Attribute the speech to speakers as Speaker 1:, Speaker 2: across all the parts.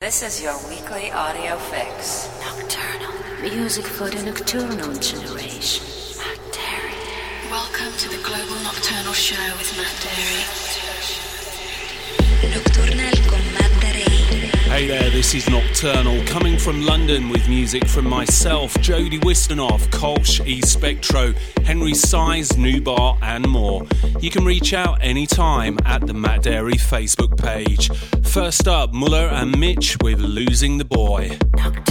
Speaker 1: This is your weekly audio fix.
Speaker 2: Nocturnal. Music for the nocturnal generation. Matt Darey.
Speaker 3: Welcome to the Global Nocturnal Show with Matt Darey.
Speaker 2: Nocturnal con Matt Darey.
Speaker 4: Hey there, this is Nocturnal, coming from London with music from myself, Jody Wisternoff, Kolsch, E Spectro, Henry Saiz, Nubar, and more. You can reach out anytime at the Matt Darey Facebook page. First up, Muller and Mitch with Losing the Boy.
Speaker 2: Nocturnal.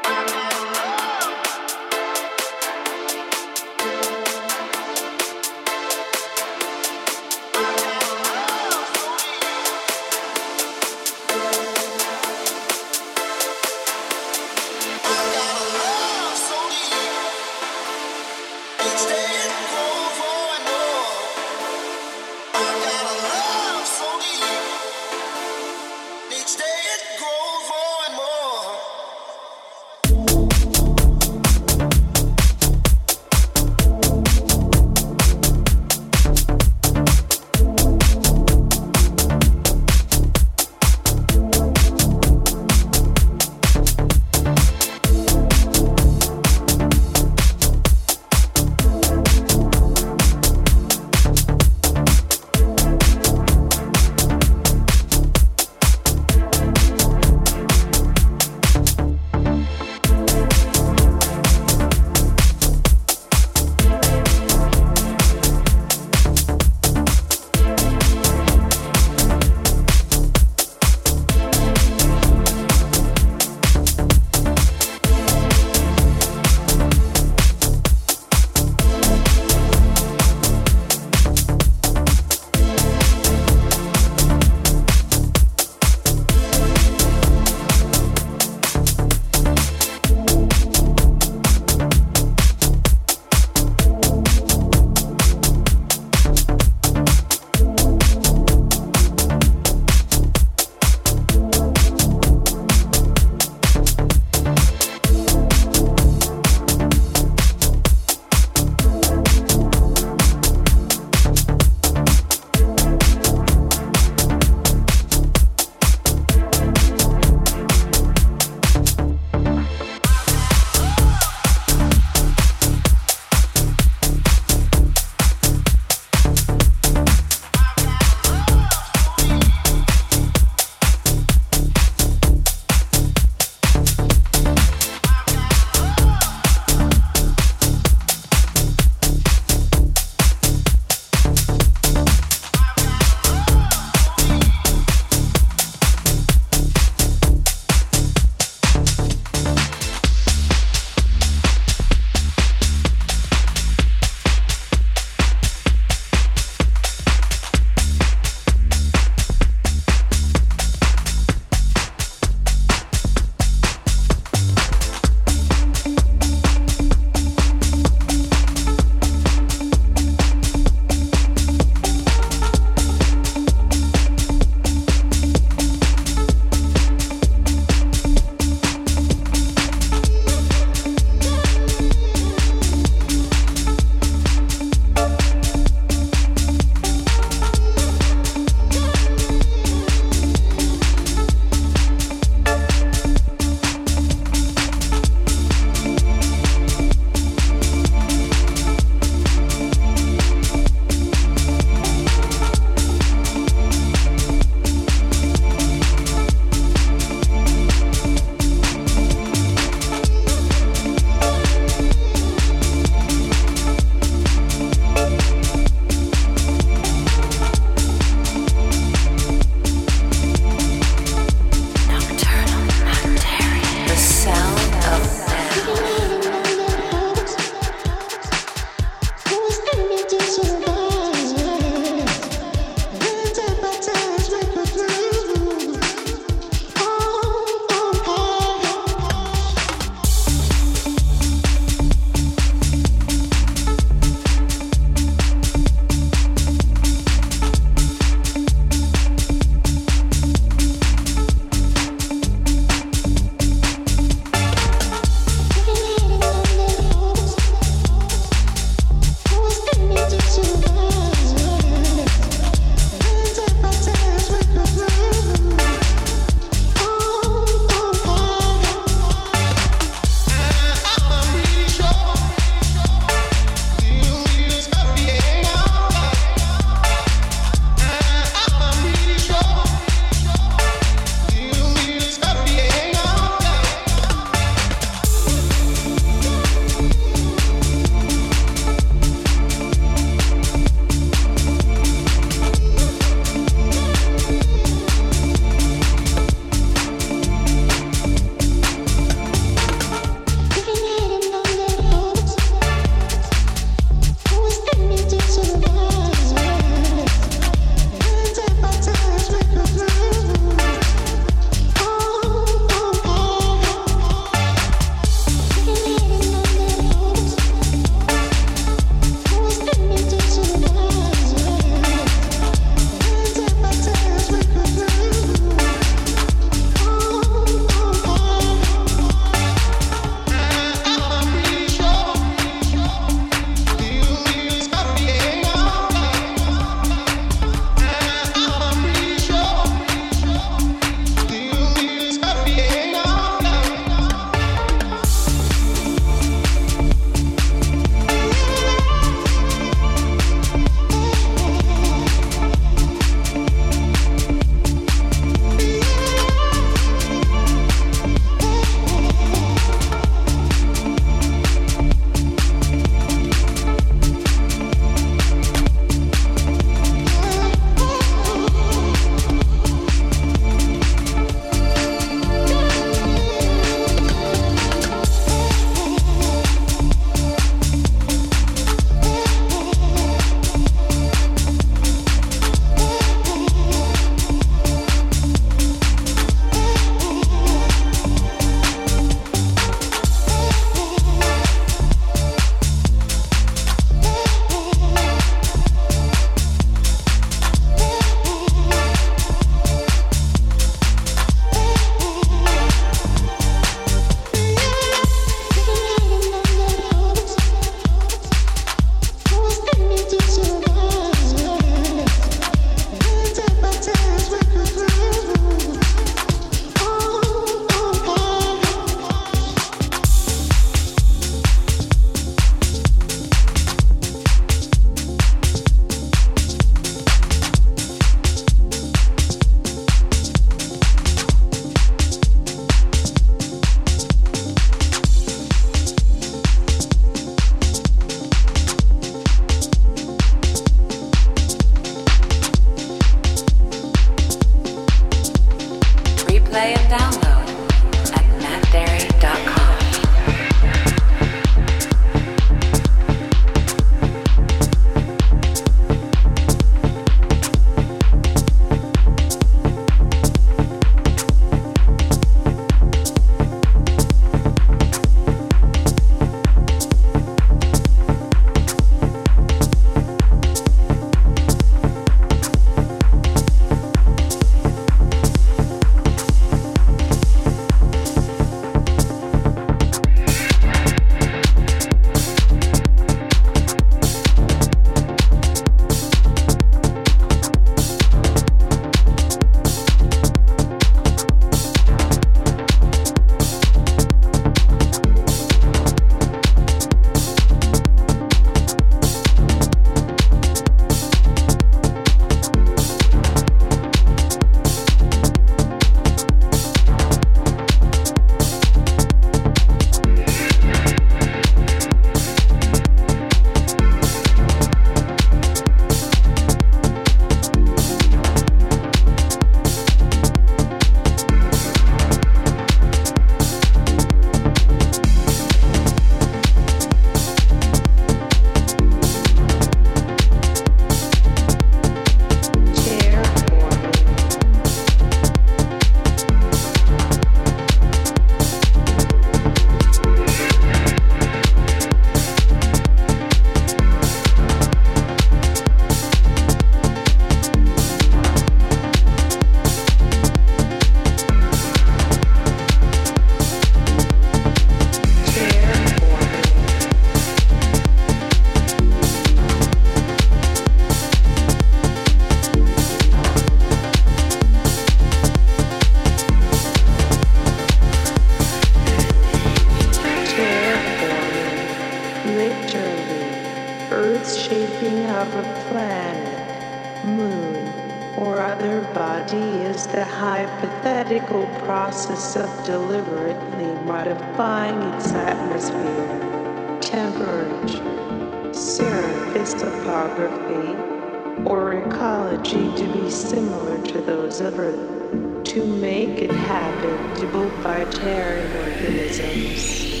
Speaker 5: Topography, or ecology to be similar to those of Earth to make it habitable by terran organisms.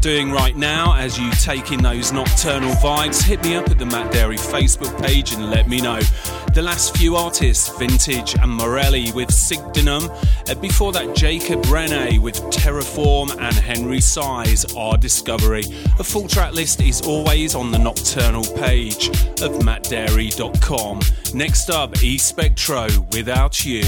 Speaker 4: Doing right now, as you take in those nocturnal vibes, hit me up at the Matt Darey Facebook page and let me know. The last few artists, Vintage and Morelli with Sigdinum. Before that, Jacob Rene with Terraform and Henry Saiz, Our Discovery. A full track list is always on the nocturnal page of mattdarey.com. Next up, E Spectro, Without You.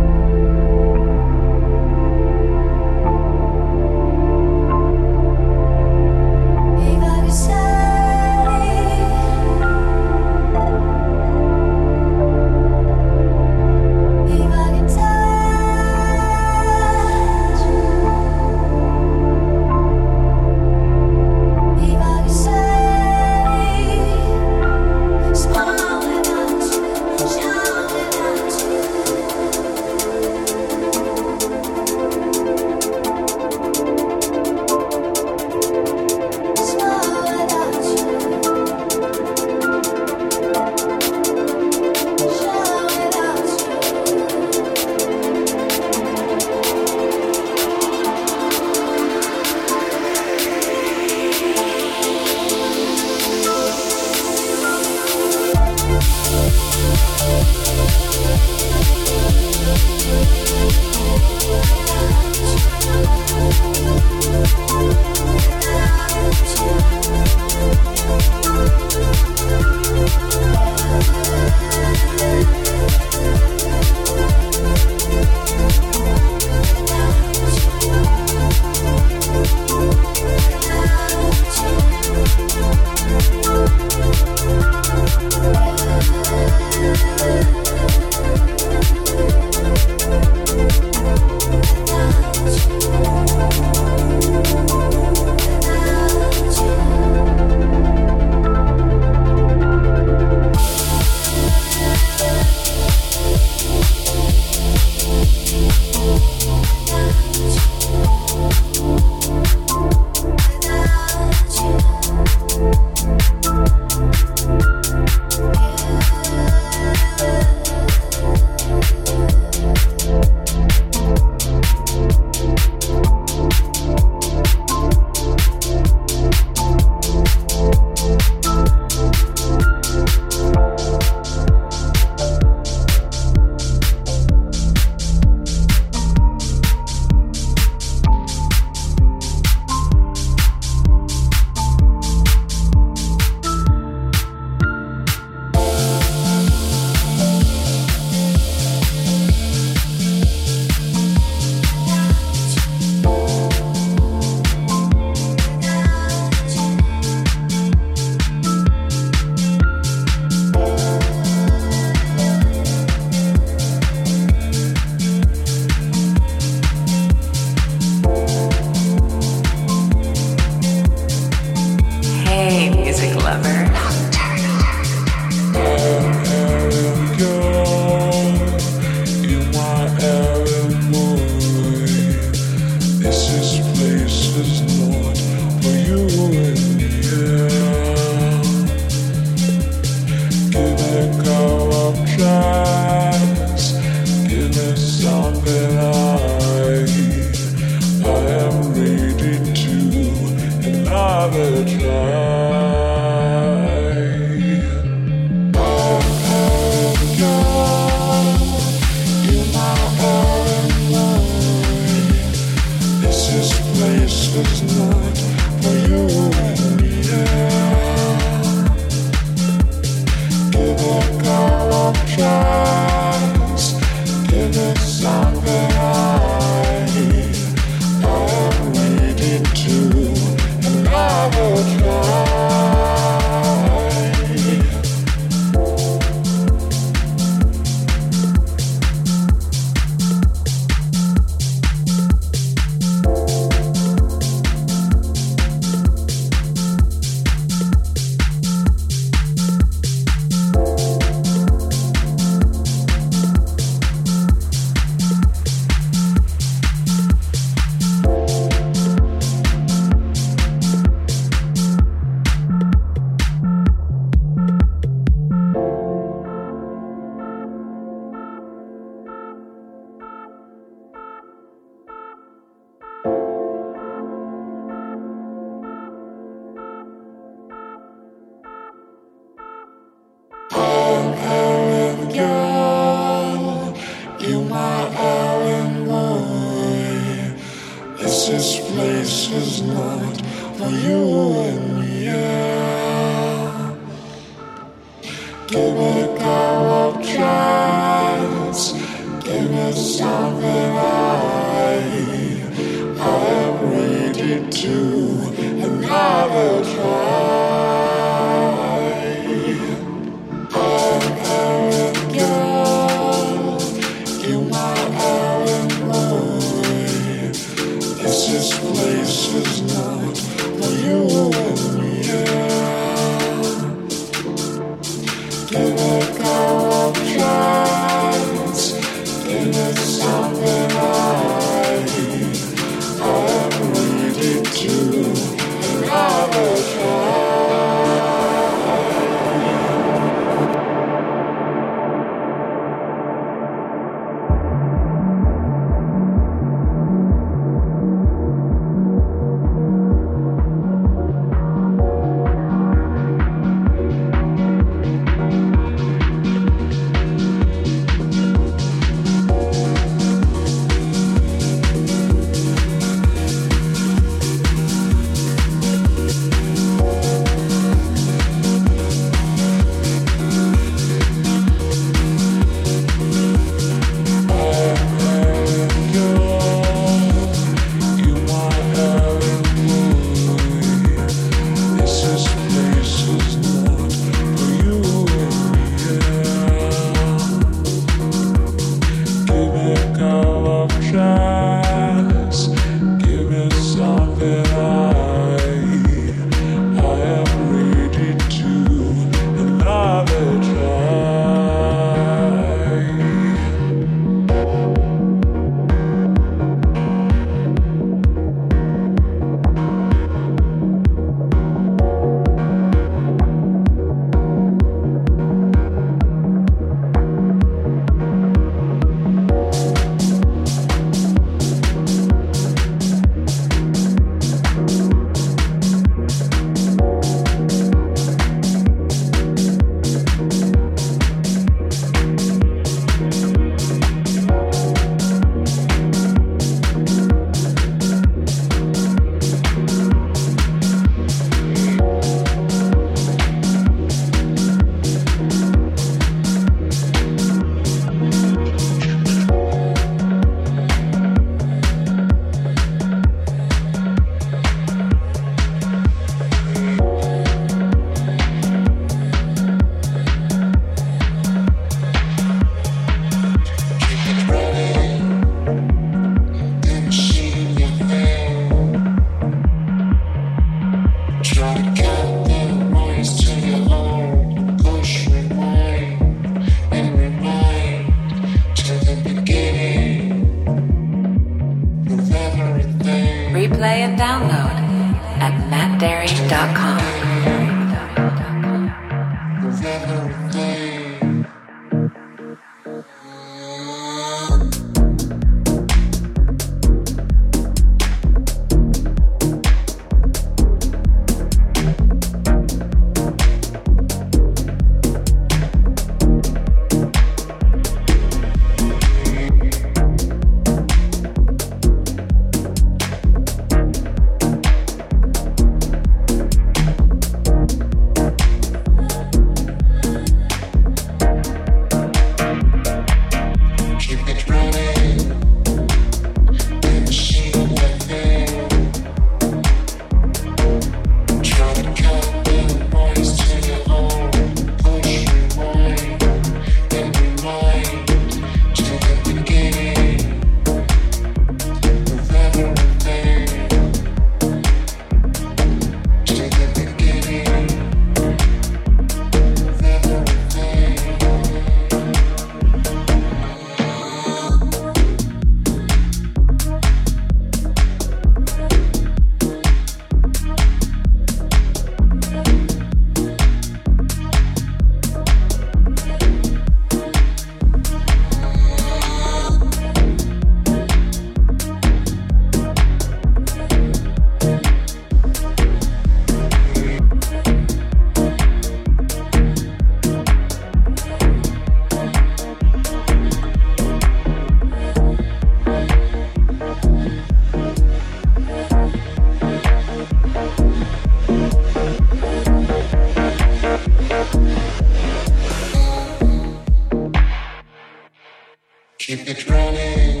Speaker 4: Keep it running.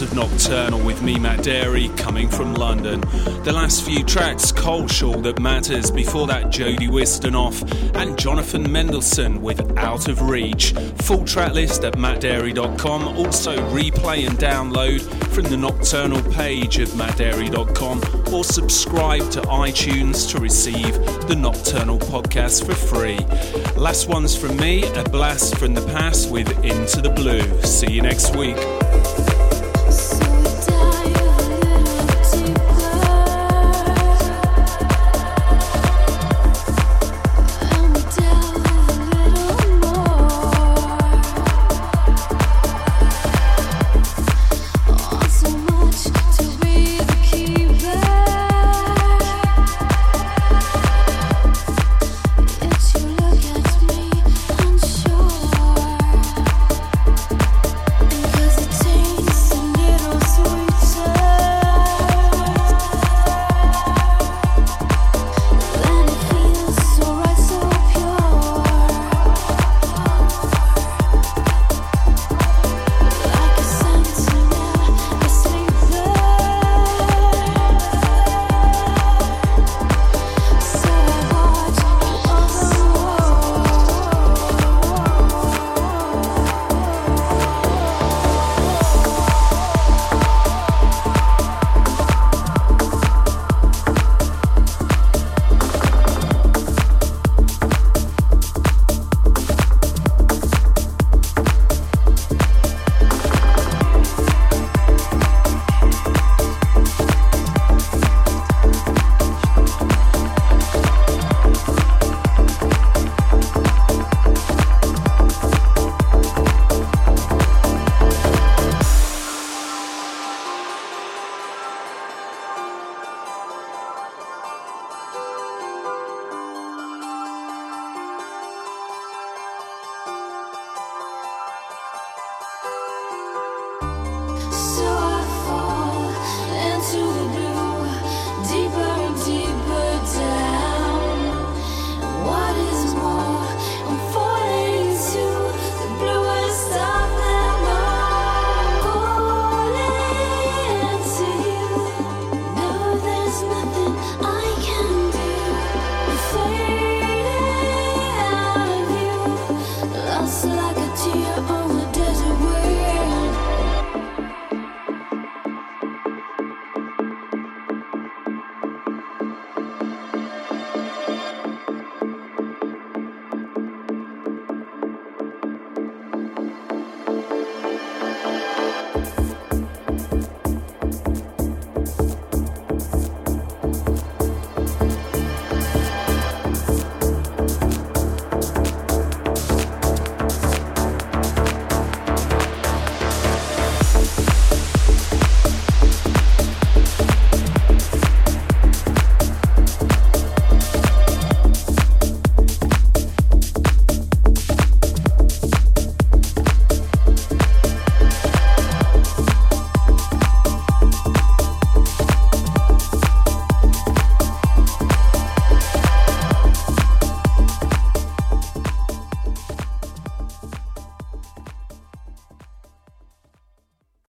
Speaker 4: Of Nocturnal with me, Matt Darey, coming from London. The last few tracks, All That Matters, before that, Jody Wisternoff, and Jonathan Mendelsohn with Out of Reach. Full track list at mattdarey.com. Also, replay and download from the Nocturnal page of mattdarey.com or subscribe to iTunes to receive the Nocturnal podcast for free. Last one's from me, a blast from the past with Into the Blue. See you next week.